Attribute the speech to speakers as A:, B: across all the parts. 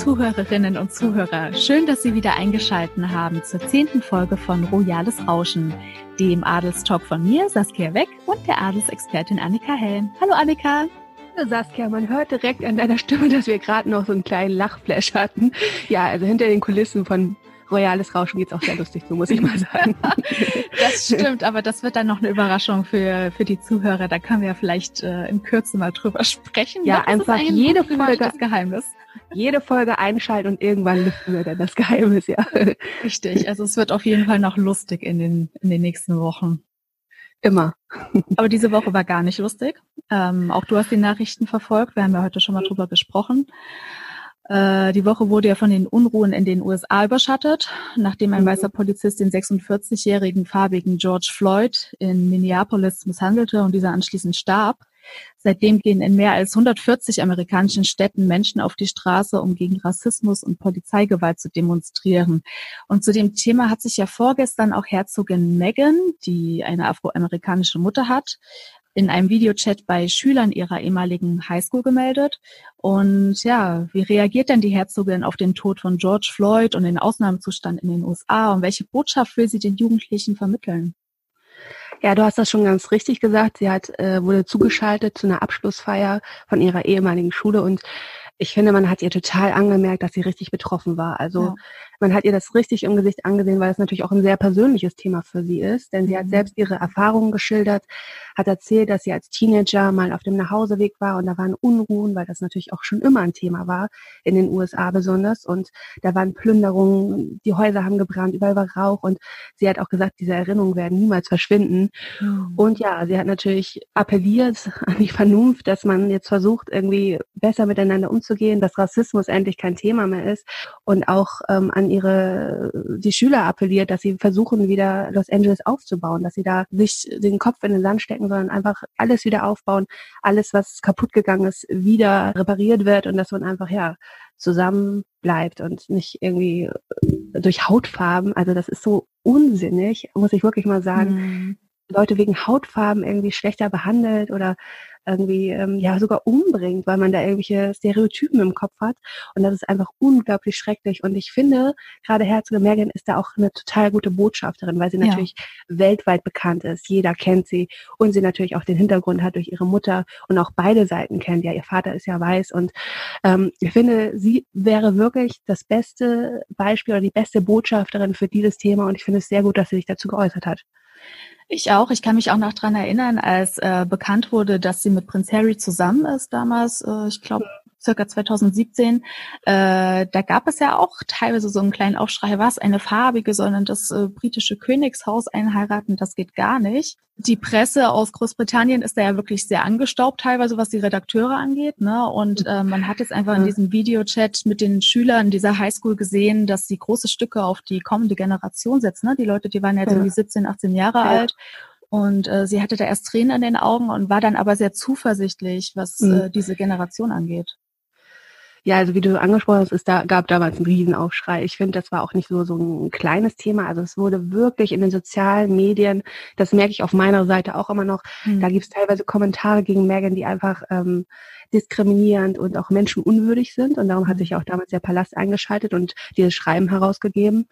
A: Zuhörerinnen und Zuhörer, schön, dass Sie wieder eingeschalten haben zur zehnten Folge von Royales Rauschen, dem Adelstalk von mir, Saskia Weck, und der Adelsexpertin Annika Helm. Hallo Annika.
B: Hallo Saskia, man hört direkt an deiner Stimme, dass wir gerade noch so einen kleinen Lachflash hatten. Ja, also hinter den Kulissen von royales Rauschen geht es auch sehr lustig so muss ich mal sagen.
A: das stimmt, aber das wird dann noch eine Überraschung für, für die Zuhörer. Da können wir ja vielleicht äh, in Kürze mal drüber sprechen.
B: Ja, einfach jede Folge das Geheimnis. Jede Folge einschalten und irgendwann lüften wir dann das Geheimnis, ja.
A: Richtig, also es wird auf jeden Fall noch lustig in den, in den nächsten Wochen.
B: Immer.
A: Aber diese Woche war gar nicht lustig. Ähm, auch du hast die Nachrichten verfolgt. Wir haben ja heute schon mal drüber gesprochen. Äh, die Woche wurde ja von den Unruhen in den USA überschattet, nachdem ein mhm. weißer Polizist den 46-jährigen farbigen George Floyd in Minneapolis misshandelte und dieser anschließend starb. Seitdem gehen in mehr als 140 amerikanischen Städten Menschen auf die Straße, um gegen Rassismus und Polizeigewalt zu demonstrieren. Und zu dem Thema hat sich ja vorgestern auch Herzogin Meghan, die eine afroamerikanische Mutter hat, in einem Videochat bei Schülern ihrer ehemaligen Highschool gemeldet. Und ja, wie reagiert denn die Herzogin auf den Tod von George Floyd und den Ausnahmezustand in den USA? Und welche Botschaft will sie den Jugendlichen vermitteln?
B: Ja, du hast das schon ganz richtig gesagt. Sie hat, äh, wurde zugeschaltet zu einer Abschlussfeier von ihrer ehemaligen Schule und ich finde, man hat ihr total angemerkt, dass sie richtig betroffen war. Also ja. Man hat ihr das richtig im Gesicht angesehen, weil es natürlich auch ein sehr persönliches Thema für sie ist. Denn sie hat mhm. selbst ihre Erfahrungen geschildert, hat erzählt, dass sie als Teenager mal auf dem Nachhauseweg war und da waren Unruhen, weil das natürlich auch schon immer ein Thema war, in den USA besonders. Und da waren Plünderungen, die Häuser haben gebrannt, überall war Rauch und sie hat auch gesagt, diese Erinnerungen werden niemals verschwinden. Mhm. Und ja, sie hat natürlich appelliert an die Vernunft, dass man jetzt versucht, irgendwie besser miteinander umzugehen umzugehen, dass Rassismus endlich kein Thema mehr ist und auch ähm, an ihre die Schüler appelliert, dass sie versuchen wieder Los Angeles aufzubauen, dass sie da nicht den Kopf in den Sand stecken, sondern einfach alles wieder aufbauen, alles was kaputt gegangen ist, wieder repariert wird und dass man einfach ja zusammen bleibt und nicht irgendwie durch Hautfarben, also das ist so unsinnig, muss ich wirklich mal sagen. Mhm. Leute wegen Hautfarben irgendwie schlechter behandelt oder irgendwie ähm, ja sogar umbringt, weil man da irgendwelche Stereotypen im Kopf hat. Und das ist einfach unglaublich schrecklich. Und ich finde, gerade Herzogin Megan ist da auch eine total gute Botschafterin, weil sie ja. natürlich weltweit bekannt ist. Jeder kennt sie und sie natürlich auch den Hintergrund hat durch ihre Mutter und auch beide Seiten kennt. Ja, ihr Vater ist ja weiß und ähm, ich finde, sie wäre wirklich das beste Beispiel oder die beste Botschafterin für dieses Thema und ich finde es sehr gut, dass sie sich dazu geäußert hat.
A: Ich auch. Ich kann mich auch noch dran erinnern, als äh, bekannt wurde, dass sie mit Prince Harry zusammen ist damals, äh, ich glaube circa 2017, äh, da gab es ja auch teilweise so einen kleinen Aufschrei, was eine farbige, sondern das äh, britische Königshaus einheiraten, das geht gar nicht. Die Presse aus Großbritannien ist da ja wirklich sehr angestaubt teilweise, was die Redakteure angeht. Ne? Und äh, man hat jetzt einfach in diesem Videochat mit den Schülern dieser Highschool gesehen, dass sie große Stücke auf die kommende Generation setzen. Ne? Die Leute, die waren jetzt ja. irgendwie 17, 18 Jahre ja. alt. Und äh, sie hatte da erst Tränen in den Augen und war dann aber sehr zuversichtlich, was mhm. äh, diese Generation angeht.
B: Ja, also wie du angesprochen hast, es da, gab damals einen Riesenaufschrei. Ich finde, das war auch nicht so, so ein kleines Thema. Also es wurde wirklich in den sozialen Medien, das merke ich auf meiner Seite auch immer noch, mhm. da gibt es teilweise Kommentare gegen Megan, die einfach ähm, diskriminierend und auch menschenunwürdig sind. Und darum hat hm. sich auch damals der Palast eingeschaltet und dieses Schreiben herausgegeben.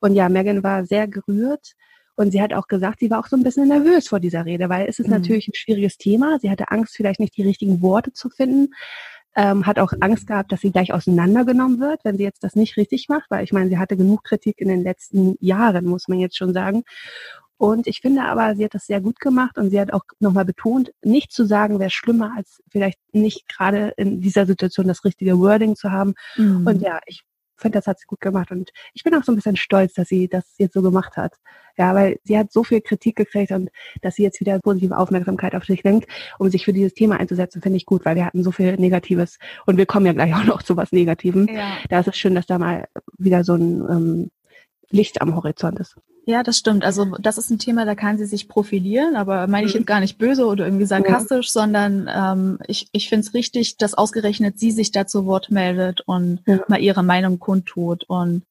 B: Und ja, Megan war sehr gerührt. Und sie hat auch gesagt, sie war auch so ein bisschen nervös vor dieser Rede, weil es ist mhm. natürlich ein schwieriges Thema. Sie hatte Angst, vielleicht nicht die richtigen Worte zu finden ähm, hat auch Angst gehabt, dass sie gleich auseinandergenommen wird, wenn sie jetzt das nicht richtig macht, weil ich meine, sie hatte genug Kritik in den letzten Jahren, muss man jetzt schon sagen. Und ich finde aber, sie hat das sehr gut gemacht und sie hat auch nochmal betont, nicht zu sagen, wäre schlimmer, als vielleicht nicht gerade in dieser Situation das richtige Wording zu haben. Mhm. Und ja, ich finde, das hat sie gut gemacht. Und ich bin auch so ein bisschen stolz, dass sie das jetzt so gemacht hat. Ja, weil sie hat so viel Kritik gekriegt und dass sie jetzt wieder positive Aufmerksamkeit auf sich lenkt, um sich für dieses Thema einzusetzen, finde ich gut, weil wir hatten so viel Negatives und wir kommen ja gleich auch noch zu was Negativem. Ja. Da ist es schön, dass da mal wieder so ein ähm, Licht am Horizont ist.
A: Ja, das stimmt. Also das ist ein Thema, da kann sie sich profilieren, aber meine ich mhm. jetzt gar nicht böse oder irgendwie sarkastisch, ja. sondern ähm, ich, ich finde es richtig, dass ausgerechnet sie sich da zu Wort meldet und ja. mal ihre Meinung kundtut. Und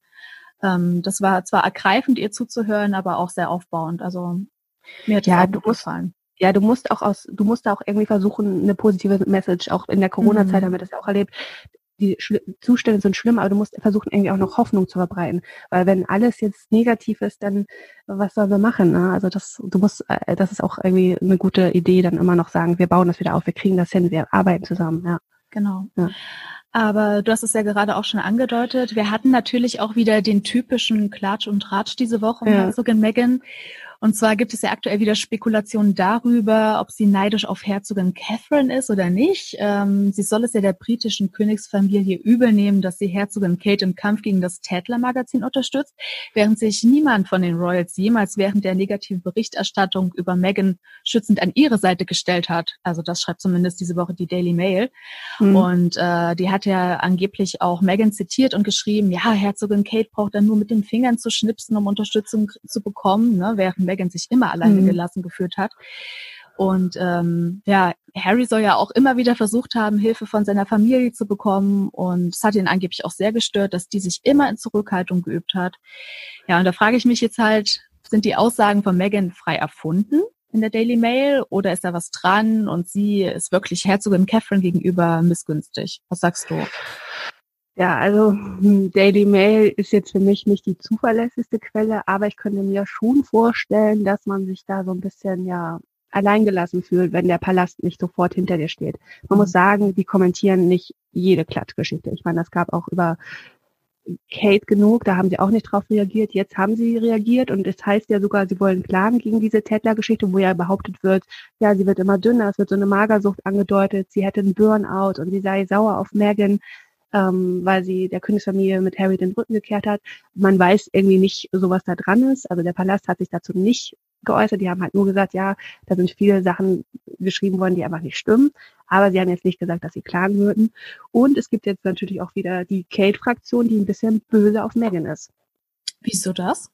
A: ähm, das war zwar ergreifend, ihr zuzuhören, aber auch sehr aufbauend. Also mir hat das ja,
B: du musst, gefallen. Ja, du musst auch aus, du musst auch irgendwie versuchen, eine positive Message, auch in der Corona-Zeit mhm. haben wir das ja auch erlebt, die Schli Zustände sind schlimm, aber du musst versuchen, irgendwie auch noch Hoffnung zu verbreiten. Weil wenn alles jetzt negativ ist, dann was sollen wir machen? Ne? Also das, du musst, äh, das ist auch irgendwie eine gute Idee, dann immer noch sagen, wir bauen das wieder auf, wir kriegen das hin, wir arbeiten zusammen, ja.
A: Genau. Ja. Aber du hast es ja gerade auch schon angedeutet. Wir hatten natürlich auch wieder den typischen Klatsch und Tratsch diese Woche um ja. Herzogin Megan. Und zwar gibt es ja aktuell wieder Spekulationen darüber, ob sie neidisch auf Herzogin Catherine ist oder nicht. Ähm, sie soll es ja der britischen Königsfamilie übel nehmen, dass sie Herzogin Kate im Kampf gegen das Tatler-Magazin unterstützt, während sich niemand von den Royals jemals während der negativen Berichterstattung über Meghan schützend an ihre Seite gestellt hat. Also das schreibt zumindest diese Woche die Daily Mail. Mhm. Und äh, die hat ja angeblich auch Meghan zitiert und geschrieben, ja, Herzogin Kate braucht dann nur mit den Fingern zu schnipsen, um Unterstützung zu bekommen, ne, während Meghan sich immer alleine mhm. gelassen geführt hat. Und ähm, ja, Harry soll ja auch immer wieder versucht haben, Hilfe von seiner Familie zu bekommen. Und es hat ihn angeblich auch sehr gestört, dass die sich immer in Zurückhaltung geübt hat. Ja, und da frage ich mich jetzt halt, sind die Aussagen von Meghan frei erfunden in der Daily Mail oder ist da was dran und sie ist wirklich Herzogin Catherine gegenüber missgünstig? Was sagst du?
B: Ja, also hm, Daily Mail ist jetzt für mich nicht die zuverlässigste Quelle, aber ich könnte mir schon vorstellen, dass man sich da so ein bisschen ja alleingelassen fühlt, wenn der Palast nicht sofort hinter dir steht. Man muss mhm. sagen, die kommentieren nicht jede Klatschgeschichte. Ich meine, das gab auch über Kate genug, da haben sie auch nicht drauf reagiert. Jetzt haben sie reagiert und es heißt ja sogar, sie wollen klagen gegen diese Tetler-Geschichte, wo ja behauptet wird, ja, sie wird immer dünner, es wird so eine Magersucht angedeutet, sie hätte einen Burnout und sie sei sauer auf Megan ähm, weil sie der Königsfamilie mit Harry den Rücken gekehrt hat. Man weiß irgendwie nicht so, was da dran ist. Also der Palast hat sich dazu nicht geäußert. Die haben halt nur gesagt, ja, da sind viele Sachen geschrieben worden, die einfach nicht stimmen. Aber sie haben jetzt nicht gesagt, dass sie klagen würden. Und es gibt jetzt natürlich auch wieder die Kate-Fraktion, die ein bisschen böse auf Megan ist.
A: Wieso das?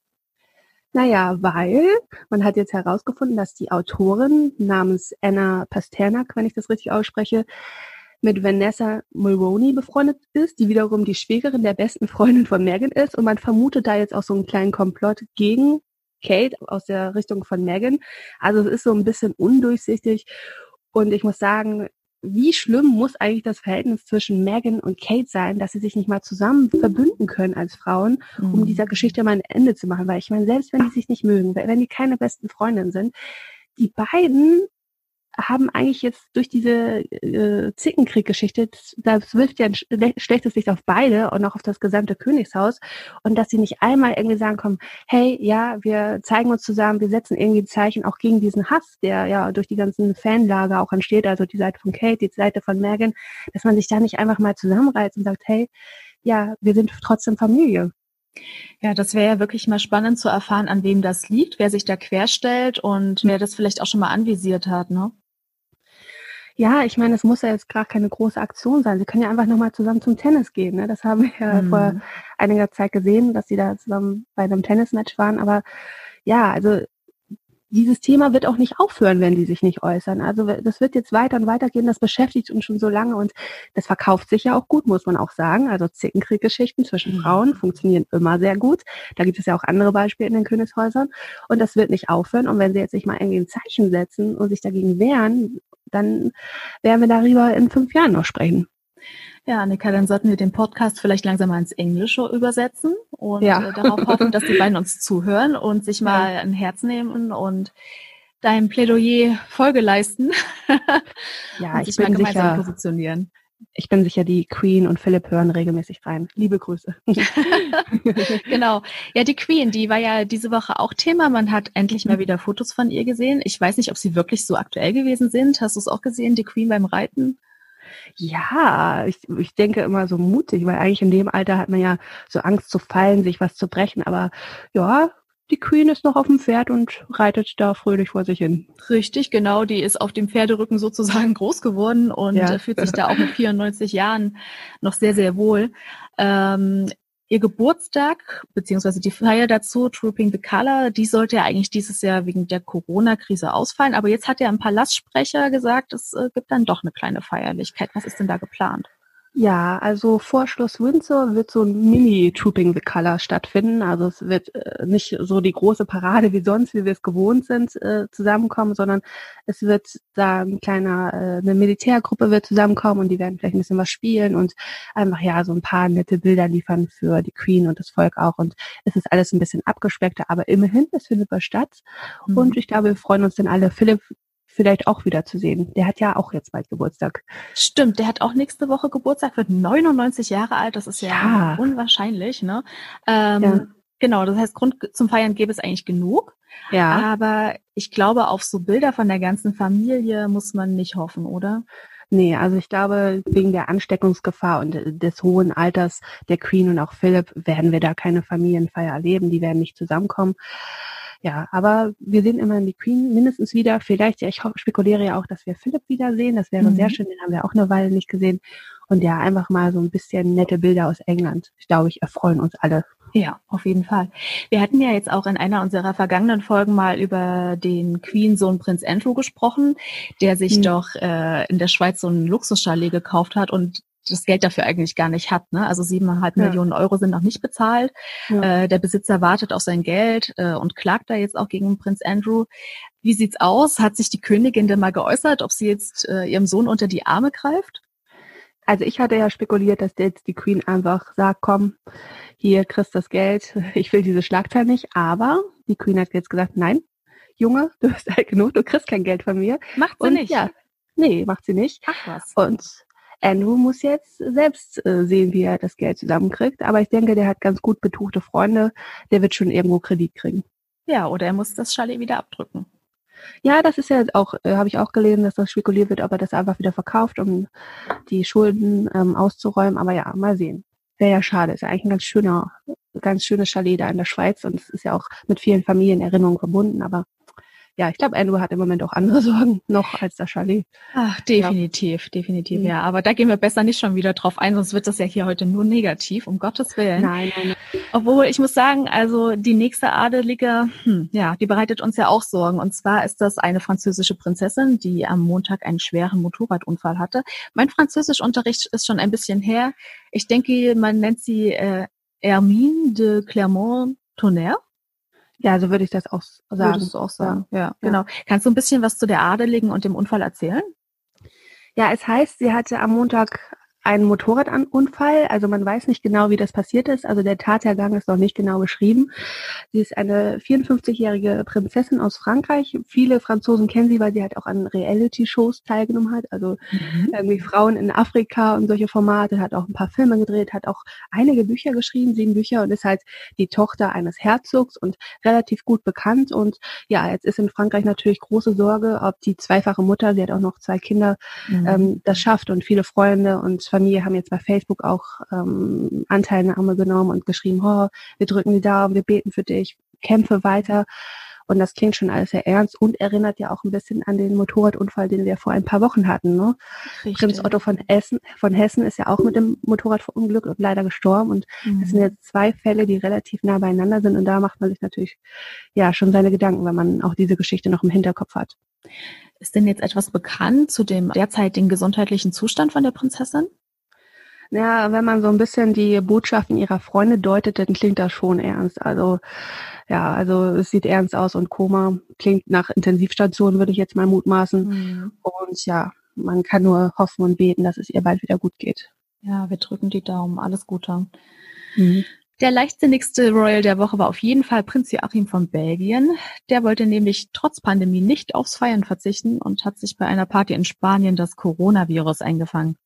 B: Naja, weil man hat jetzt herausgefunden, dass die Autorin namens Anna Pasternak, wenn ich das richtig ausspreche, mit Vanessa Mulroney befreundet ist, die wiederum die Schwägerin der besten Freundin von Megan ist. Und man vermutet da jetzt auch so einen kleinen Komplott gegen Kate aus der Richtung von Megan. Also es ist so ein bisschen undurchsichtig. Und ich muss sagen, wie schlimm muss eigentlich das Verhältnis zwischen Megan und Kate sein, dass sie sich nicht mal zusammen verbünden können als Frauen, um mhm. dieser Geschichte mal ein Ende zu machen? Weil ich meine, selbst wenn die sich nicht mögen, wenn die keine besten Freundinnen sind, die beiden haben eigentlich jetzt durch diese äh, Zickenkrieg-Geschichte, das wirft ja ein schlechtes Licht auf beide und auch auf das gesamte Königshaus. Und dass sie nicht einmal irgendwie sagen kommen, hey, ja, wir zeigen uns zusammen, wir setzen irgendwie Zeichen auch gegen diesen Hass, der ja durch die ganzen Fanlager auch entsteht, also die Seite von Kate, die Seite von Megan, dass man sich da nicht einfach mal zusammenreißt und sagt, hey, ja, wir sind trotzdem Familie.
A: Ja, das wäre ja wirklich mal spannend zu erfahren, an wem das liegt, wer sich da querstellt und wer das vielleicht auch schon mal anvisiert hat, ne?
B: Ja, ich meine, es muss ja jetzt gar keine große Aktion sein. Sie können ja einfach nochmal zusammen zum Tennis gehen. Ne? Das haben wir ja mhm. vor einiger Zeit gesehen, dass sie da zusammen bei einem Tennismatch waren. Aber ja, also dieses Thema wird auch nicht aufhören, wenn die sich nicht äußern. Also das wird jetzt weiter und weiter gehen. Das beschäftigt uns schon so lange und das verkauft sich ja auch gut, muss man auch sagen. Also Zickenkrieggeschichten zwischen mhm. Frauen funktionieren immer sehr gut. Da gibt es ja auch andere Beispiele in den Königshäusern und das wird nicht aufhören. Und wenn sie jetzt nicht mal irgendwie ein Zeichen setzen und sich dagegen wehren, dann werden wir darüber in fünf Jahren noch sprechen.
A: Ja, Annika, dann sollten wir den Podcast vielleicht langsam mal ins Englische übersetzen und ja. äh, darauf hoffen, dass die beiden uns zuhören und sich mal ein Herz nehmen und dein Plädoyer Folge leisten.
B: ja, ich bin sicher, positionieren. Ich bin sicher, die Queen und Philipp hören regelmäßig rein. Liebe Grüße.
A: genau. Ja, die Queen, die war ja diese Woche auch Thema. Man hat endlich mal wieder Fotos von ihr gesehen. Ich weiß nicht, ob sie wirklich so aktuell gewesen sind. Hast du es auch gesehen, die Queen beim Reiten?
B: Ja, ich, ich denke immer so mutig, weil eigentlich in dem Alter hat man ja so Angst zu fallen, sich was zu brechen. Aber ja, die Queen ist noch auf dem Pferd und reitet da fröhlich vor sich hin.
A: Richtig, genau. Die ist auf dem Pferderücken sozusagen groß geworden und ja. fühlt sich da auch mit 94 Jahren noch sehr, sehr wohl. Ähm, ihr Geburtstag beziehungsweise die Feier dazu, Trooping the Color, die sollte ja eigentlich dieses Jahr wegen der Corona-Krise ausfallen. Aber jetzt hat ja ein Palastsprecher gesagt, es äh, gibt dann doch eine kleine Feierlichkeit. Was ist denn da geplant?
B: Ja, also vor Schloss Windsor wird so ein Mini-Trooping the Color stattfinden. Also es wird äh, nicht so die große Parade wie sonst, wie wir es gewohnt sind, äh, zusammenkommen, sondern es wird da ein kleiner, äh, eine Militärgruppe wird zusammenkommen und die werden vielleicht ein bisschen was spielen und einfach ja so ein paar nette Bilder liefern für die Queen und das Volk auch. Und es ist alles ein bisschen abgespeckter, aber immerhin, es findet was statt. Mhm. Und ich glaube, wir freuen uns dann alle. Philipp vielleicht auch wieder zu sehen. Der hat ja auch jetzt bald Geburtstag.
A: Stimmt, der hat auch nächste Woche Geburtstag, wird 99 Jahre alt. Das ist ja, ja. unwahrscheinlich, ne? Ähm, ja. Genau, das heißt, Grund zum Feiern gäbe es eigentlich genug. Ja. Aber ich glaube, auf so Bilder von der ganzen Familie muss man nicht hoffen, oder?
B: Nee, also ich glaube, wegen der Ansteckungsgefahr und des hohen Alters der Queen und auch Philipp werden wir da keine Familienfeier erleben. Die werden nicht zusammenkommen. Ja, aber wir sehen immerhin die Queen mindestens wieder. Vielleicht, ja, ich spekuliere ja auch, dass wir Philipp wiedersehen. Das wäre mhm. sehr schön, den haben wir auch eine Weile nicht gesehen. Und ja, einfach mal so ein bisschen nette Bilder aus England. Ich glaube, ich erfreuen uns alle.
A: Ja, auf jeden Fall. Wir hatten ja jetzt auch in einer unserer vergangenen Folgen mal über den Queen-Sohn Prinz Andrew gesprochen, der sich mhm. doch äh, in der Schweiz so ein Luxuschalet gekauft hat und das Geld dafür eigentlich gar nicht hat. Ne? Also siebeneinhalb ja. Millionen Euro sind noch nicht bezahlt. Ja. Äh, der Besitzer wartet auf sein Geld äh, und klagt da jetzt auch gegen Prinz Andrew. Wie sieht's aus? Hat sich die Königin denn mal geäußert, ob sie jetzt äh, ihrem Sohn unter die Arme greift?
B: Also ich hatte ja spekuliert, dass jetzt die Queen einfach sagt, komm, hier kriegst das Geld, ich will diese Schlagzeile nicht. Aber die Queen hat jetzt gesagt, nein, Junge, du bist alt genug, du kriegst kein Geld von mir.
A: Macht sie und nicht. Ja,
B: nee, macht sie nicht.
A: Ach was.
B: Und Andrew muss jetzt selbst äh, sehen, wie er das Geld zusammenkriegt. Aber ich denke, der hat ganz gut betuchte Freunde. Der wird schon irgendwo Kredit kriegen.
A: Ja, oder er muss das Chalet wieder abdrücken.
B: Ja, das ist ja auch, äh, habe ich auch gelesen, dass das spekuliert wird, ob er das einfach wieder verkauft, um die Schulden ähm, auszuräumen. Aber ja, mal sehen. Wäre ja schade. Ist ja eigentlich ein ganz schöner, ganz schönes Chalet da in der Schweiz und es ist ja auch mit vielen Familienerinnerungen verbunden. Aber ja, ich glaube, Andrew hat im Moment auch andere Sorgen noch als das Chalet.
A: Ach, definitiv, ja. definitiv, mhm. ja. Aber da gehen wir besser nicht schon wieder drauf ein, sonst wird das ja hier heute nur negativ, um Gottes Willen.
B: Nein, nein, nein.
A: Obwohl, ich muss sagen, also die nächste Adelige, hm, ja, die bereitet uns ja auch Sorgen. Und zwar ist das eine französische Prinzessin, die am Montag einen schweren Motorradunfall hatte. Mein Französischunterricht ist schon ein bisschen her. Ich denke, man nennt sie äh, Hermine de Clermont-Tonnerre.
B: Ja, so würde ich das auch sagen.
A: Würdest du auch sagen, ja, ja, genau. Kannst du ein bisschen was zu der Adeligen und dem Unfall erzählen?
B: Ja, es heißt, sie hatte am Montag ein Motorradunfall. Also man weiß nicht genau, wie das passiert ist. Also der Tathergang ist noch nicht genau beschrieben. Sie ist eine 54-jährige Prinzessin aus Frankreich. Viele Franzosen kennen sie, weil sie halt auch an Reality-Shows teilgenommen hat. Also mhm. irgendwie Frauen in Afrika und solche Formate, hat auch ein paar Filme gedreht, hat auch einige Bücher geschrieben, sieben Bücher und ist halt die Tochter eines Herzogs und relativ gut bekannt. Und ja, jetzt ist in Frankreich natürlich große Sorge, ob die zweifache Mutter, sie hat auch noch zwei Kinder, mhm. ähm, das schafft und viele Freunde und Familie haben jetzt bei Facebook auch ähm, Anteilnahme genommen und geschrieben, oh, wir drücken die Daumen, wir beten für dich, kämpfe weiter. Und das klingt schon alles sehr ernst und erinnert ja auch ein bisschen an den Motorradunfall, den wir vor ein paar Wochen hatten. Ne? Prinz Otto von, Essen, von Hessen ist ja auch mit dem Motorrad verunglückt und leider gestorben. Und mhm. das sind jetzt zwei Fälle, die relativ nah beieinander sind. Und da macht man sich natürlich ja schon seine Gedanken, wenn man auch diese Geschichte noch im Hinterkopf hat.
A: Ist denn jetzt etwas bekannt zu dem derzeitigen gesundheitlichen Zustand von der Prinzessin?
B: Ja, wenn man so ein bisschen die Botschaften ihrer Freunde deutet, dann klingt das schon ernst. Also ja, also es sieht ernst aus und Koma klingt nach Intensivstation, würde ich jetzt mal mutmaßen. Mhm. Und ja, man kann nur hoffen und beten, dass es ihr bald wieder gut geht.
A: Ja, wir drücken die Daumen. Alles Gute. Mhm. Der leichtsinnigste Royal der Woche war auf jeden Fall Prinz Joachim von Belgien. Der wollte nämlich trotz Pandemie nicht aufs Feiern verzichten und hat sich bei einer Party in Spanien das Coronavirus eingefangen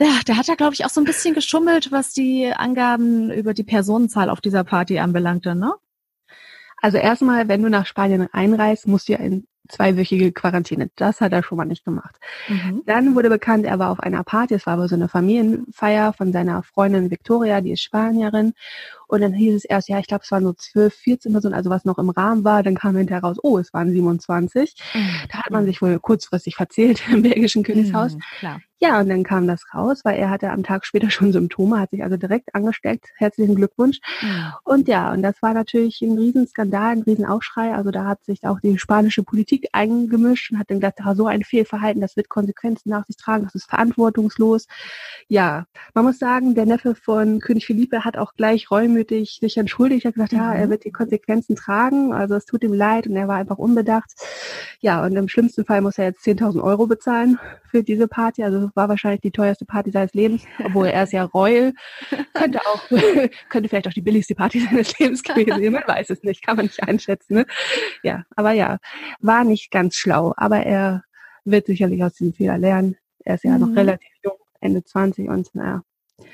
A: ja, der hat da, glaube ich, auch so ein bisschen geschummelt, was die Angaben über die Personenzahl auf dieser Party anbelangte, ne?
B: Also erstmal, wenn du nach Spanien einreist, musst du ja in zweiwöchige Quarantäne. Das hat er schon mal nicht gemacht. Mhm. Dann wurde bekannt, er war auf einer Party, es war aber so eine Familienfeier von seiner Freundin Victoria, die ist Spanierin. Und dann hieß es erst, ja, ich glaube, es waren so 12, 14 Personen, also was noch im Rahmen war. Dann kam hinterher raus, oh, es waren 27. Mhm. Da hat man sich wohl kurzfristig verzählt im belgischen Königshaus. Mhm, klar. Ja, und dann kam das raus, weil er hatte am Tag später schon Symptome, hat sich also direkt angesteckt. Herzlichen Glückwunsch. Mhm. Und ja, und das war natürlich ein Riesenskandal, ein Riesenaufschrei. Also da hat sich auch die spanische Politik eingemischt und hat dann gesagt, ah, so ein Fehlverhalten, das wird Konsequenzen nach sich tragen, das ist verantwortungslos. Ja, man muss sagen, der Neffe von König Philippe hat auch gleich reumütig sich entschuldigt, hat gesagt, mhm. ja, er wird die Konsequenzen tragen, also es tut ihm leid und er war einfach unbedacht. Ja, und im schlimmsten Fall muss er jetzt 10.000 Euro bezahlen für diese Party. Also war wahrscheinlich die teuerste Party seines Lebens, obwohl er ist ja Royal. Könnte auch, könnte vielleicht auch die billigste Party seines Lebens gewesen sein. Man weiß es nicht, kann man nicht einschätzen. Ne? Ja, aber ja, war nicht ganz schlau. Aber er wird sicherlich aus diesem Fehler lernen. Er ist ja mhm. noch relativ jung, Ende 20 und naja.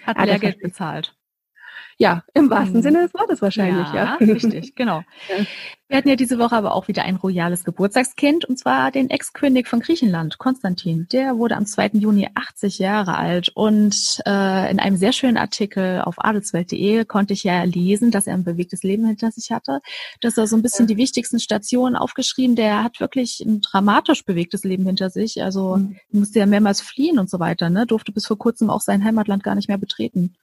A: Hat Lehrgeld bezahlt.
B: Ja, im wahrsten mhm. Sinne des Wortes wahrscheinlich,
A: ja. ja. Richtig, genau. Ja. Wir hatten ja diese Woche aber auch wieder ein royales Geburtstagskind, und zwar den Ex-König von Griechenland, Konstantin. Der wurde am 2. Juni 80 Jahre alt und äh, in einem sehr schönen Artikel auf adelswelt.de konnte ich ja lesen, dass er ein bewegtes Leben hinter sich hatte. Dass er so ein bisschen die wichtigsten Stationen aufgeschrieben. Der hat wirklich ein dramatisch bewegtes Leben hinter sich. Also mhm. musste ja mehrmals fliehen und so weiter, ne? Durfte bis vor kurzem auch sein Heimatland gar nicht mehr betreten.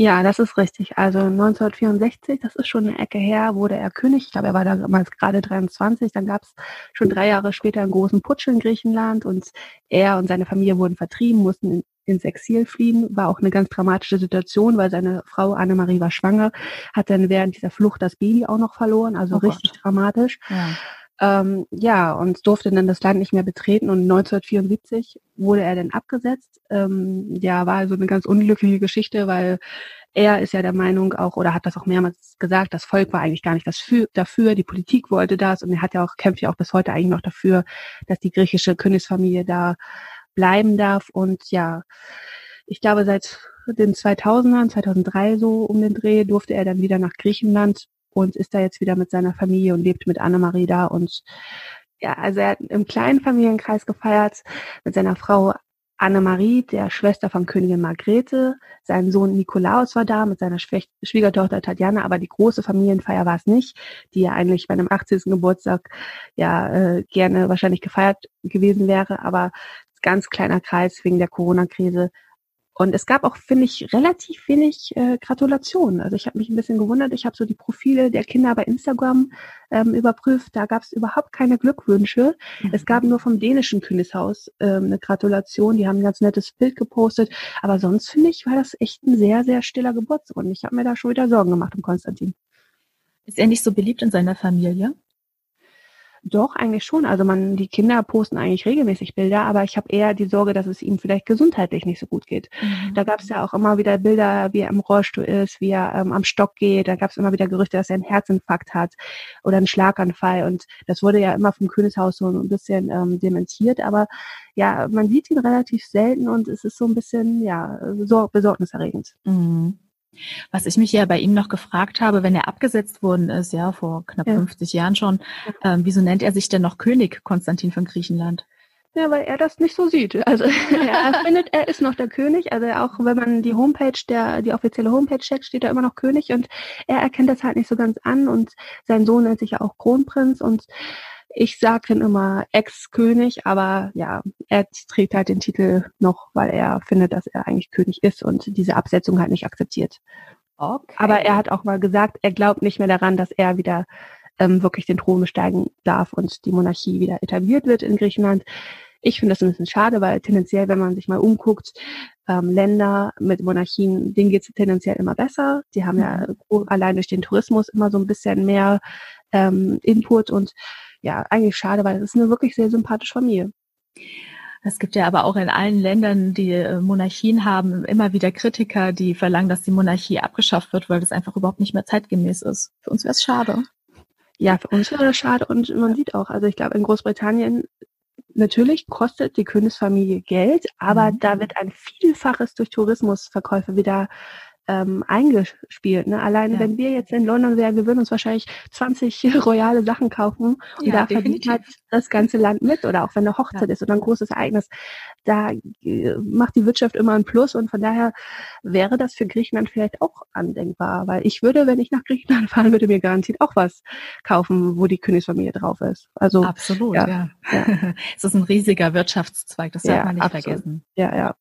B: Ja, das ist richtig. Also 1964, das ist schon eine Ecke her, wurde er König. Ich glaube, er war damals gerade 23. Dann gab es schon drei Jahre später einen großen Putsch in Griechenland und er und seine Familie wurden vertrieben, mussten ins Exil fliehen. War auch eine ganz dramatische Situation, weil seine Frau Annemarie war schwanger, hat dann während dieser Flucht das Baby auch noch verloren. Also oh richtig Gott. dramatisch. Ja. Ähm, ja, und durfte dann das Land nicht mehr betreten. Und 1974 wurde er dann abgesetzt. Ähm, ja, war also eine ganz unglückliche Geschichte, weil er ist ja der Meinung auch, oder hat das auch mehrmals gesagt, das Volk war eigentlich gar nicht für, dafür, die Politik wollte das und er hat ja auch, kämpft ja auch bis heute eigentlich noch dafür, dass die griechische Königsfamilie da bleiben darf. Und ja, ich glaube, seit den 2000ern, 2003 so um den Dreh, durfte er dann wieder nach Griechenland und ist da jetzt wieder mit seiner Familie und lebt mit Annemarie da und ja, also er hat im kleinen Familienkreis gefeiert mit seiner Frau Annemarie, der Schwester von Königin Margrethe. Sein Sohn Nikolaus war da mit seiner Schwiegertochter Tatjana, aber die große Familienfeier war es nicht, die ja eigentlich bei einem 80. Geburtstag ja äh, gerne wahrscheinlich gefeiert gewesen wäre, aber ganz kleiner Kreis wegen der Corona-Krise und es gab auch, finde ich, relativ wenig äh, Gratulationen. Also ich habe mich ein bisschen gewundert. Ich habe so die Profile der Kinder bei Instagram ähm, überprüft. Da gab es überhaupt keine Glückwünsche. Mhm. Es gab nur vom dänischen Königshaus ähm, eine Gratulation. Die haben ein ganz nettes Bild gepostet. Aber sonst, finde ich, war das echt ein sehr, sehr stiller Geburtstag. Und ich habe mir da schon wieder Sorgen gemacht um Konstantin.
A: Ist er nicht so beliebt in seiner Familie?
B: Doch, eigentlich schon. Also man, die Kinder posten eigentlich regelmäßig Bilder, aber ich habe eher die Sorge, dass es ihm vielleicht gesundheitlich nicht so gut geht. Mhm. Da gab es ja auch immer wieder Bilder, wie er im Rollstuhl ist, wie er ähm, am Stock geht. Da gab es immer wieder Gerüchte, dass er einen Herzinfarkt hat oder einen Schlaganfall. Und das wurde ja immer vom Königshaus so ein bisschen ähm, dementiert. Aber ja, man sieht ihn relativ selten und es ist so ein bisschen, ja, so besorgniserregend.
A: Mhm. Was ich mich ja bei ihm noch gefragt habe, wenn er abgesetzt worden ist, ja, vor knapp ja. 50 Jahren schon, ähm, wieso nennt er sich denn noch König Konstantin von Griechenland?
B: Ja, weil er das nicht so sieht. Also er findet, er ist noch der König. Also auch wenn man die Homepage, der, die offizielle Homepage checkt, steht er immer noch König und er erkennt das halt nicht so ganz an und sein Sohn nennt sich ja auch Kronprinz und ich sage dann immer Ex-König, aber ja, er trägt halt den Titel noch, weil er findet, dass er eigentlich König ist und diese Absetzung halt nicht akzeptiert. Okay. Aber er hat auch mal gesagt, er glaubt nicht mehr daran, dass er wieder ähm, wirklich den Thron besteigen darf und die Monarchie wieder etabliert wird in Griechenland. Ich finde das ein bisschen schade, weil tendenziell, wenn man sich mal umguckt, ähm, Länder mit Monarchien, denen geht es tendenziell immer besser. Die haben ja mhm. allein durch den Tourismus immer so ein bisschen mehr ähm, Input und ja, eigentlich schade, weil es ist eine wirklich sehr sympathische Familie.
A: Es gibt ja aber auch in allen Ländern, die äh, Monarchien haben, immer wieder Kritiker, die verlangen, dass die Monarchie abgeschafft wird, weil das einfach überhaupt nicht mehr zeitgemäß ist. Für uns wäre es schade.
B: Ja, für uns wäre das schade und man sieht auch, also ich glaube, in Großbritannien natürlich kostet die Königsfamilie Geld, aber mhm. da wird ein Vielfaches durch Tourismusverkäufe wieder ähm, eingespielt. Ne? Allein ja. wenn wir jetzt in London wären, wir würden uns wahrscheinlich 20 royale Sachen kaufen und ja, da verdient halt das ganze Land mit oder auch wenn eine Hochzeit ja. ist oder ein großes Ereignis, da äh, macht die Wirtschaft immer ein Plus und von daher wäre das für Griechenland vielleicht auch andenkbar, weil ich würde, wenn ich nach Griechenland fahren würde, mir garantiert auch was kaufen, wo die Königsfamilie drauf ist. Also
A: absolut, ja. ja. ja. es ist ein riesiger Wirtschaftszweig, das darf man nicht absolut. vergessen.
B: Ja, ja.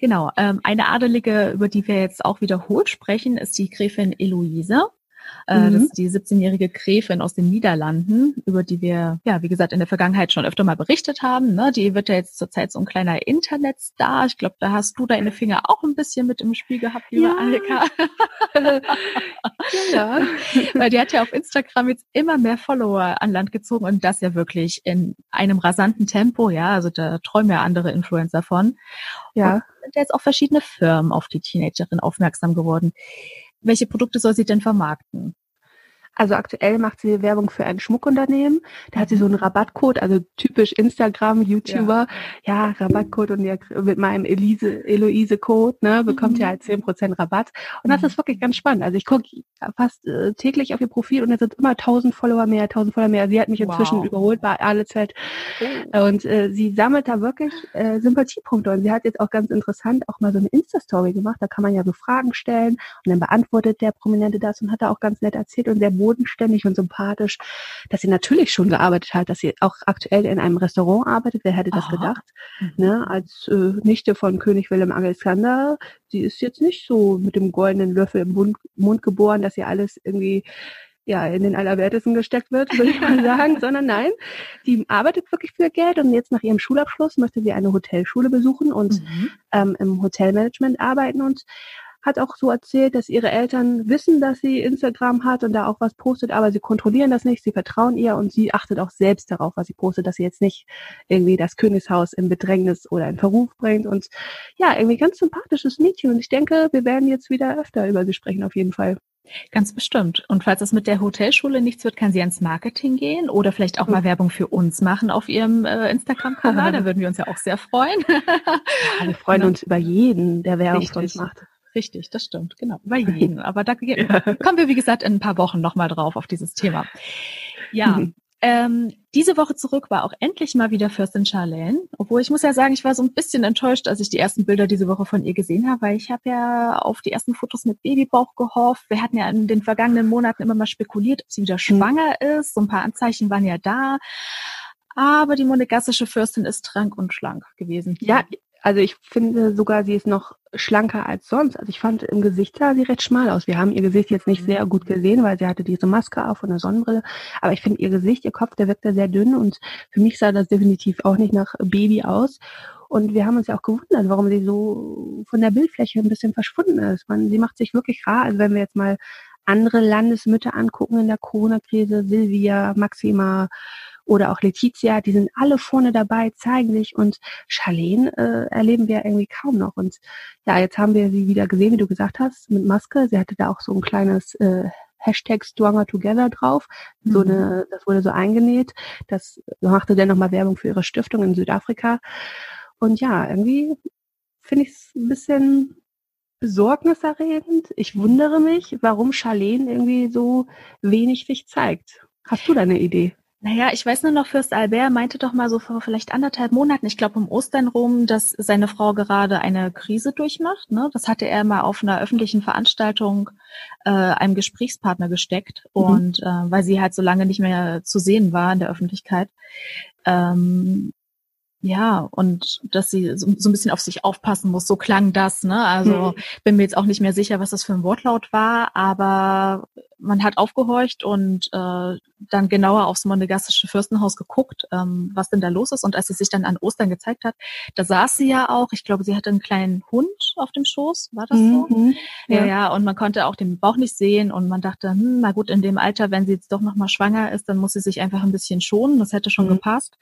A: Genau. Ähm, eine Adelige, über die wir jetzt auch wiederholt sprechen, ist die Gräfin Eloise. Äh, mhm. Das ist die 17-jährige Gräfin aus den Niederlanden, über die wir, ja, wie gesagt, in der Vergangenheit schon öfter mal berichtet haben. Ne? Die wird ja jetzt zurzeit so ein kleiner Internetstar. Ich glaube, da hast du deine Finger auch ein bisschen mit im Spiel gehabt, liebe ja. Annika. ja. Weil die hat ja auf Instagram jetzt immer mehr Follower an Land gezogen und das ja wirklich in einem rasanten Tempo. Ja, also da träumen ja andere Influencer von. Ja. Und sind jetzt auch verschiedene Firmen auf die Teenagerin aufmerksam geworden welche Produkte soll sie denn vermarkten?
B: Also aktuell macht sie Werbung für ein Schmuckunternehmen. Da hat sie so einen Rabattcode, also typisch Instagram, YouTuber. Ja, ja Rabattcode und ja, mit meinem Elise, Eloise-Code, ne, bekommt mhm. ihr halt zehn Prozent Rabatt. Und das ist wirklich ganz spannend. Also ich gucke fast äh, täglich auf ihr Profil und es sind immer tausend Follower mehr, tausend Follower mehr. Sie hat mich inzwischen wow. überholt bei Ahlezeit. Oh. Und äh, sie sammelt da wirklich äh, Sympathiepunkte. Und sie hat jetzt auch ganz interessant auch mal so eine Insta-Story gemacht. Da kann man ja so Fragen stellen und dann beantwortet der Prominente das und hat da auch ganz nett erzählt und sehr bodenständig und sympathisch, dass sie natürlich schon gearbeitet hat, dass sie auch aktuell in einem Restaurant arbeitet. Wer hätte das Aha. gedacht? Mhm. Ne, als äh, Nichte von König Willem Alexander. Sie ist jetzt nicht so mit dem goldenen Löffel im Mund, Mund geboren, dass sie alles irgendwie ja, in den Allerwertesten gesteckt wird, würde ich mal sagen, sondern nein, die arbeitet wirklich für Geld und jetzt nach ihrem Schulabschluss möchte sie eine Hotelschule besuchen und mhm. ähm, im Hotelmanagement arbeiten und hat auch so erzählt, dass ihre Eltern wissen, dass sie Instagram hat und da auch was postet, aber sie kontrollieren das nicht, sie vertrauen ihr und sie achtet auch selbst darauf, was sie postet, dass sie jetzt nicht irgendwie das Königshaus in Bedrängnis oder in Verruf bringt und ja, irgendwie ganz sympathisches Mädchen und ich denke, wir werden jetzt wieder öfter über sie sprechen auf jeden Fall.
A: Ganz bestimmt. Und falls es mit der Hotelschule nichts wird, kann sie ans Marketing gehen oder vielleicht auch mal Werbung für uns machen auf ihrem äh, Instagram-Kanal. Da würden wir uns ja auch sehr freuen.
B: ja, wir freuen uns über jeden, der Werbung für uns macht.
A: Richtig, das stimmt, genau. Bei jedem. Aber da ja. kommen wir, wie gesagt, in ein paar Wochen nochmal drauf auf dieses Thema. Ja. Mhm. Ähm, diese Woche zurück war auch endlich mal wieder Fürstin Charlene. Obwohl ich muss ja sagen, ich war so ein bisschen enttäuscht, als ich die ersten Bilder diese Woche von ihr gesehen habe, weil ich habe ja auf die ersten Fotos mit Babybauch gehofft. Wir hatten ja in den vergangenen Monaten immer mal spekuliert, ob sie wieder mhm. schwanger ist. So ein paar Anzeichen waren ja da. Aber die monegassische Fürstin ist trank und schlank gewesen.
B: Ja, also ich finde sogar, sie ist noch schlanker als sonst. Also ich fand im Gesicht sah sie recht schmal aus. Wir haben ihr Gesicht jetzt nicht sehr gut gesehen, weil sie hatte diese Maske auf und eine Sonnenbrille. Aber ich finde ihr Gesicht, ihr Kopf, der wirkte sehr dünn und für mich sah das definitiv auch nicht nach Baby aus. Und wir haben uns ja auch gewundert, warum sie so von der Bildfläche ein bisschen verschwunden ist. Man, sie macht sich wirklich rar. Also wenn wir jetzt mal andere Landesmütter angucken in der Corona-Krise, Silvia, Maxima, oder auch Letizia, die sind alle vorne dabei, zeigen sich und Charlene äh, erleben wir irgendwie kaum noch. Und ja, jetzt haben wir sie wieder gesehen, wie du gesagt hast, mit Maske. Sie hatte da auch so ein kleines äh, Hashtag Stronger Together drauf. So mhm. eine, das wurde so eingenäht. Das machte dann nochmal Werbung für ihre Stiftung in Südafrika. Und ja, irgendwie finde ich es ein bisschen besorgniserregend. Ich wundere mich, warum Charlene irgendwie so wenig sich zeigt. Hast du da eine Idee?
A: Naja, ich weiß nur noch, Fürst Albert meinte doch mal so vor vielleicht anderthalb Monaten, ich glaube um Ostern rum, dass seine Frau gerade eine Krise durchmacht. Ne? Das hatte er mal auf einer öffentlichen Veranstaltung äh, einem Gesprächspartner gesteckt. Mhm. Und äh, weil sie halt so lange nicht mehr zu sehen war in der Öffentlichkeit, ähm, ja, und dass sie so, so, ein bisschen auf sich aufpassen muss. So klang das, ne? Also hm. bin mir jetzt auch nicht mehr sicher, was das für ein Wortlaut war, aber man hat aufgehorcht und äh, dann genauer aufs monegassische Fürstenhaus geguckt, ähm, was denn da los ist. Und als sie sich dann an Ostern gezeigt hat, da saß sie ja auch. Ich glaube, sie hatte einen kleinen Hund auf dem Schoß. War das so? Mhm, ja. ja, ja. Und man konnte auch den Bauch nicht sehen und man dachte, hm, na gut, in dem Alter, wenn sie jetzt doch nochmal schwanger ist, dann muss sie sich einfach ein bisschen schonen. Das hätte schon mhm. gepasst.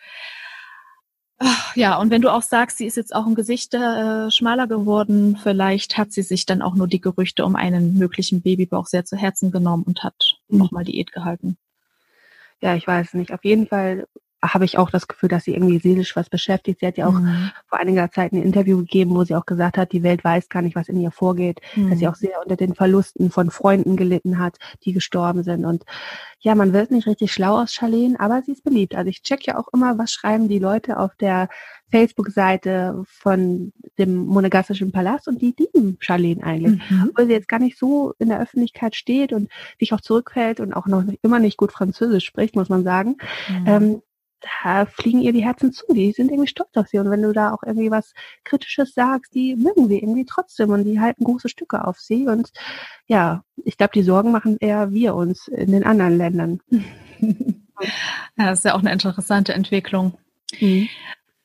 A: Ja, und wenn du auch sagst, sie ist jetzt auch im Gesicht äh, schmaler geworden, vielleicht hat sie sich dann auch nur die Gerüchte um einen möglichen Babybauch sehr zu Herzen genommen und hat mhm. nochmal Diät gehalten.
B: Ja, ich weiß nicht. Auf jeden Fall habe ich auch das Gefühl, dass sie irgendwie seelisch was beschäftigt. Sie hat ja auch mhm. vor einiger Zeit ein Interview gegeben, wo sie auch gesagt hat, die Welt weiß gar nicht, was in ihr vorgeht, mhm. dass sie mhm. auch sehr unter den Verlusten von Freunden gelitten hat, die gestorben sind. Und ja, man wird nicht richtig schlau aus Charlene, aber sie ist beliebt. Also ich check ja auch immer, was schreiben die Leute auf der Facebook-Seite von dem Monegassischen Palast und die lieben Charlene eigentlich. Mhm. Obwohl sie jetzt gar nicht so in der Öffentlichkeit steht und sich auch zurückfällt und auch noch immer nicht gut Französisch spricht, muss man sagen. Mhm. Ähm, da fliegen ihr die Herzen zu, die sind irgendwie stolz auf sie. Und wenn du da auch irgendwie was Kritisches sagst, die mögen sie irgendwie trotzdem und die halten große Stücke auf sie. Und ja, ich glaube, die Sorgen machen eher wir uns in den anderen Ländern.
A: ja, das ist ja auch eine interessante Entwicklung. Mhm.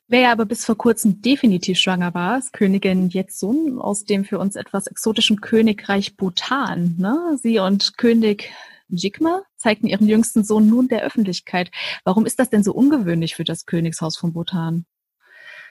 A: Wer ja aber bis vor kurzem definitiv schwanger war, ist Königin Jetsun aus dem für uns etwas exotischen Königreich Bhutan. Ne? Sie und König Jigme zeigten ihren jüngsten Sohn nun der Öffentlichkeit. Warum ist das denn so ungewöhnlich für das Königshaus von Bhutan?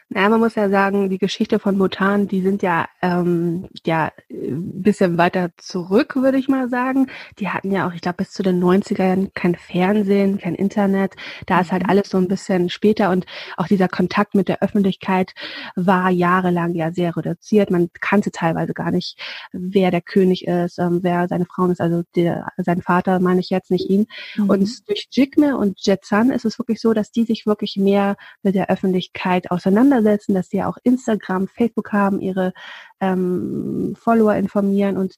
B: Naja, man muss ja sagen, die Geschichte von Bhutan, die sind ja ähm, ja ein bisschen weiter zurück, würde ich mal sagen. Die hatten ja auch, ich glaube, bis zu den 90er Jahren kein Fernsehen, kein Internet. Da ist halt mhm. alles so ein bisschen später und auch dieser Kontakt mit der Öffentlichkeit war jahrelang ja sehr reduziert. Man kannte teilweise gar nicht, wer der König ist, ähm, wer seine Frau ist, also der, sein Vater meine ich jetzt, nicht ihn. Mhm. Und durch Jigme und Jetsan ist es wirklich so, dass die sich wirklich mehr mit der Öffentlichkeit auseinandersetzen auseinandersetzen, dass sie auch Instagram, Facebook haben, ihre ähm, Follower informieren. Und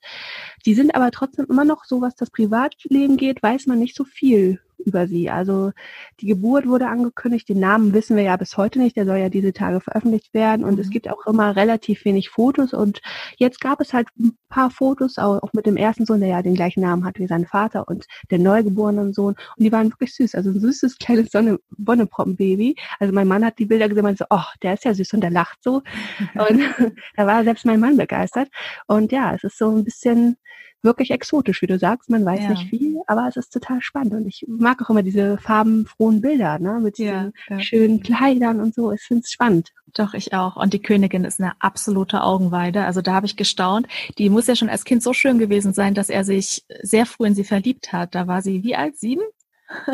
B: die sind aber trotzdem immer noch so, was das Privatleben geht, weiß man nicht so viel über sie. Also die Geburt wurde angekündigt, den Namen wissen wir ja bis heute nicht, der soll ja diese Tage veröffentlicht werden und mhm. es gibt auch immer relativ wenig Fotos und jetzt gab es halt ein paar Fotos, auch mit dem ersten Sohn, der ja den gleichen Namen hat wie sein Vater und der neugeborenen Sohn und die waren wirklich süß, also ein süßes kleines Sonne Bonneproppen-Baby. Also mein Mann hat die Bilder gesehen und so, oh, der ist ja süß und der lacht so und da war selbst mein Mann begeistert und ja, es ist so ein bisschen wirklich exotisch, wie du sagst. Man weiß ja. nicht viel, aber es ist total spannend. Und ich mag auch immer diese farbenfrohen Bilder, ne? Mit ja, ja. schönen Kleidern und so. Ich finde es spannend.
A: Doch, ich auch. Und die Königin ist eine absolute Augenweide. Also da habe ich gestaunt. Die muss ja schon als Kind so schön gewesen sein, dass er sich sehr früh in sie verliebt hat. Da war sie wie alt? Sieben?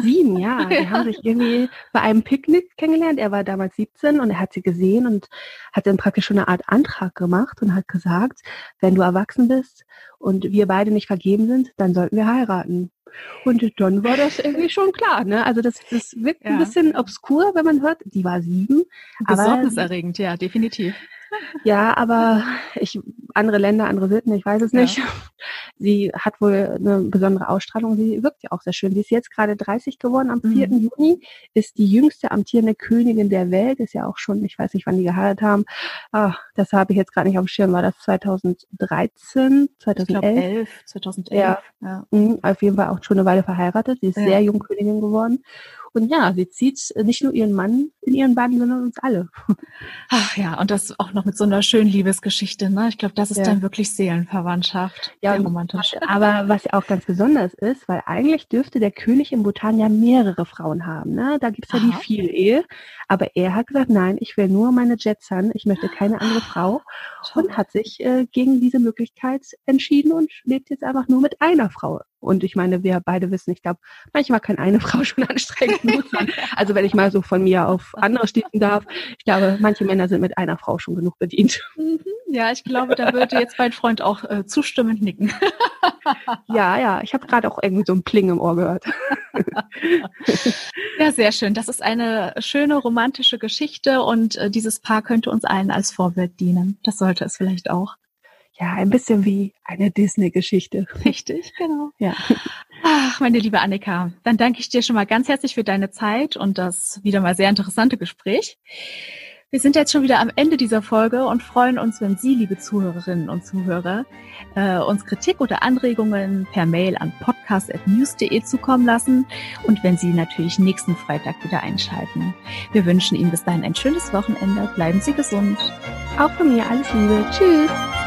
B: Sieben, ja. Die haben sich irgendwie bei einem Picknick kennengelernt. Er war damals 17 und er hat sie gesehen und hat dann praktisch schon eine Art Antrag gemacht und hat gesagt, wenn du erwachsen bist und wir beide nicht vergeben sind, dann sollten wir heiraten. Und dann war das irgendwie schon klar, ne? Also das, das wirkt ja. ein bisschen obskur, wenn man hört, die war sieben.
A: Besorgniserregend, ja, definitiv.
B: Ja, aber ich, andere Länder, andere Sitten, ich weiß es nicht. Ja. Sie hat wohl eine besondere Ausstrahlung. Sie wirkt ja auch sehr schön. Sie ist jetzt gerade 30 geworden. Am 4. Mhm. Juni ist die jüngste amtierende Königin der Welt. Ist ja auch schon, ich weiß nicht, wann die geheiratet haben. Ah, das habe ich jetzt gerade nicht auf dem Schirm. War das 2013, 2011? Ich glaube 11, 2011. Ja. ja. Mhm, auf jeden Fall auch schon eine Weile verheiratet. Sie ist ja. sehr jung Königin geworden. Und ja, sie zieht nicht nur ihren Mann in ihren Bann, sondern uns alle.
A: Ach ja, und das auch noch mit so einer schönen Liebesgeschichte. Ne? Ich glaube, das ist ja. dann wirklich Seelenverwandtschaft.
B: Ja, romantisch. Aber was ja auch ganz besonders ist, weil eigentlich dürfte der König in Bhutan ja mehrere Frauen haben. Ne? Da gibt's ja Aha. die Viel-Ehe. Aber er hat gesagt, nein, ich will nur meine Jetson, ich möchte keine andere Frau. Und hat sich äh, gegen diese Möglichkeit entschieden und lebt jetzt einfach nur mit einer Frau und ich meine, wir beide wissen, ich glaube, manchmal kann eine Frau schon anstrengend genug sein. Also wenn ich mal so von mir auf andere schließen darf, ich glaube, manche Männer sind mit einer Frau schon genug bedient.
A: Mhm. Ja, ich glaube, da würde jetzt mein Freund auch äh, zustimmend nicken.
B: ja, ja, ich habe gerade auch irgendwie so ein Pling im Ohr gehört.
A: ja, sehr schön. Das ist eine schöne romantische Geschichte und äh, dieses Paar könnte uns allen als Vorbild dienen. Das sollte es vielleicht auch.
B: Ja, ein bisschen wie eine Disney-Geschichte.
A: Richtig, genau. Ja. Ach, meine liebe Annika, dann danke ich dir schon mal ganz herzlich für deine Zeit und das wieder mal sehr interessante Gespräch. Wir sind jetzt schon wieder am Ende dieser Folge und freuen uns, wenn Sie, liebe Zuhörerinnen und Zuhörer, äh, uns Kritik oder Anregungen per Mail an podcast.news.de zukommen lassen und wenn Sie natürlich nächsten Freitag wieder einschalten. Wir wünschen Ihnen bis dahin ein schönes Wochenende. Bleiben Sie gesund.
B: Auch von mir alles Liebe. Tschüss.